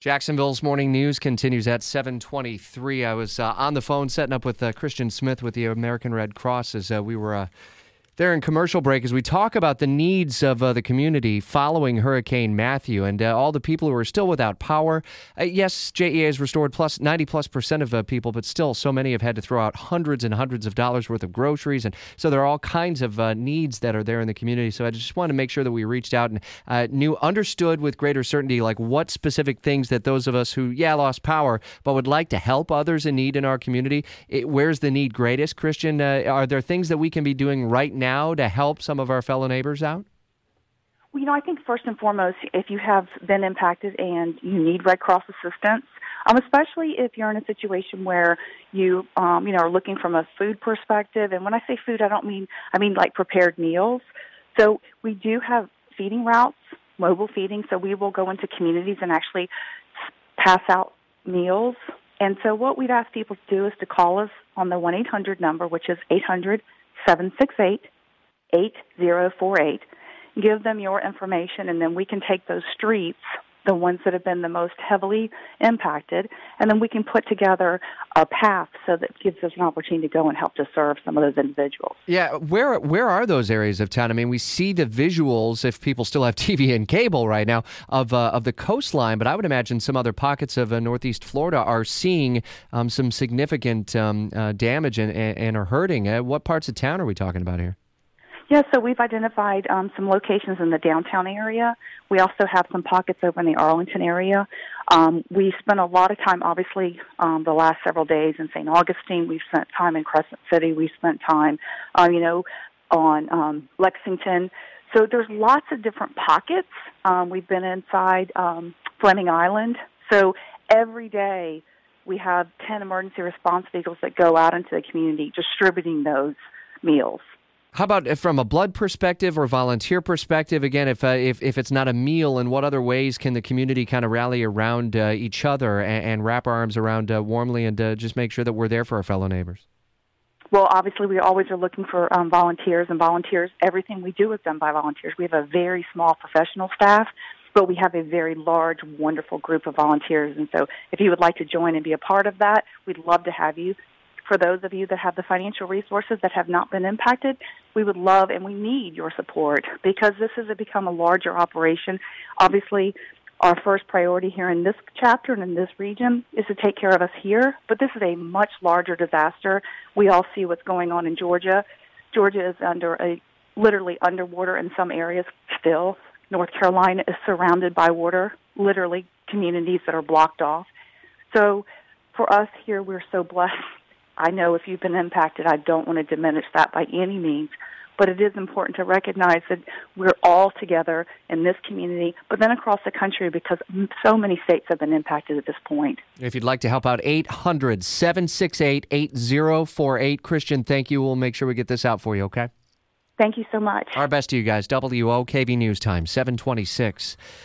Jacksonville's morning news continues at 7:23. I was uh, on the phone setting up with uh, Christian Smith with the American Red Cross as uh, we were uh, there in commercial break as we talk about the needs of uh, the community following Hurricane Matthew and uh, all the people who are still without power. Uh, yes, JEA has restored plus 90 plus percent of uh, people, but still, so many have had to throw out hundreds and hundreds of dollars worth of groceries, and so there are all kinds of uh, needs that are there in the community. So I just wanted to make sure that we reached out and uh, knew, understood with greater certainty, like what specific things that those of us who, yeah, lost power, but would like to help others in need in our community. It, where's the need greatest, Christian? are there things that we can be doing right now? Now to help some of our fellow neighbors out? Well, you know, I think first and foremost, if you have been impacted and you need Red Cross assistance, um, especially if you're in a situation where you, um, you know, are looking from a food perspective. And when I say food, I don't mean I mean like prepared meals. So we do have feeding routes, mobile feeding. So we will go into communities and actually pass out meals. And so what we'd ask people to do is to call us on the one eight hundred number, which is eight hundred seven six eight 8048. Give them your information, and then we can take those streets the ones that have been the most heavily impacted, and then we can put together a path so that gives us an opportunity to go and help to serve some of those individuals. Yeah, where where are those areas of town? I mean, we see the visuals if people still have TV and cable right now of uh, of the coastline, but I would imagine some other pockets of uh, Northeast Florida are seeing um, some significant um, uh, damage and, and, are hurting. Uh, what parts of town are we talking about here? Yeah, so we've identified um, some locations in the downtown area. We also have some pockets over in the Arlington area. Um, we spent a lot of time, obviously, um, the last several days in St. Augustine. We've spent time in Crescent City. We've spent time, uh, you know, on um, Lexington. So there's lots of different pockets. Um, we've been inside um, Fleming Island. So every day we have 10 emergency response vehicles that go out into the community distributing those meals. How about from a blood perspective or volunteer perspective? Again, if uh, if if it's not a meal, in what other ways can the community kind of rally around uh, each other and, and, wrap our arms around uh, warmly and uh, just make sure that we're there for our fellow neighbors? Well, obviously, we always are looking for um, volunteers, and volunteers. Everything we do is done by volunteers. We have a very small professional staff, but we have a very large, wonderful group of volunteers. And so, if you would like to join and be a part of that, we'd love to have you for those of you that have the financial resources that have not been impacted, we would love and we need your support because this has become a larger operation. Obviously, our first priority here in this chapter and in this region is to take care of us here, but this is a much larger disaster. We all see what's going on in Georgia. Georgia is under a literally underwater in some areas still. North Carolina is surrounded by water, literally communities that are blocked off. So for us here, we're so blessed I know if you've been impacted, I don't want to diminish that by any means. But it is important to recognize that we're all together in this community, but then across the country because so many states have been impacted at this point. If you'd like to help out, 800 768 8048. Christian, thank you. We'll make sure we get this out for you, okay? Thank you so much. Our best to you guys. WOKV News Time, 726.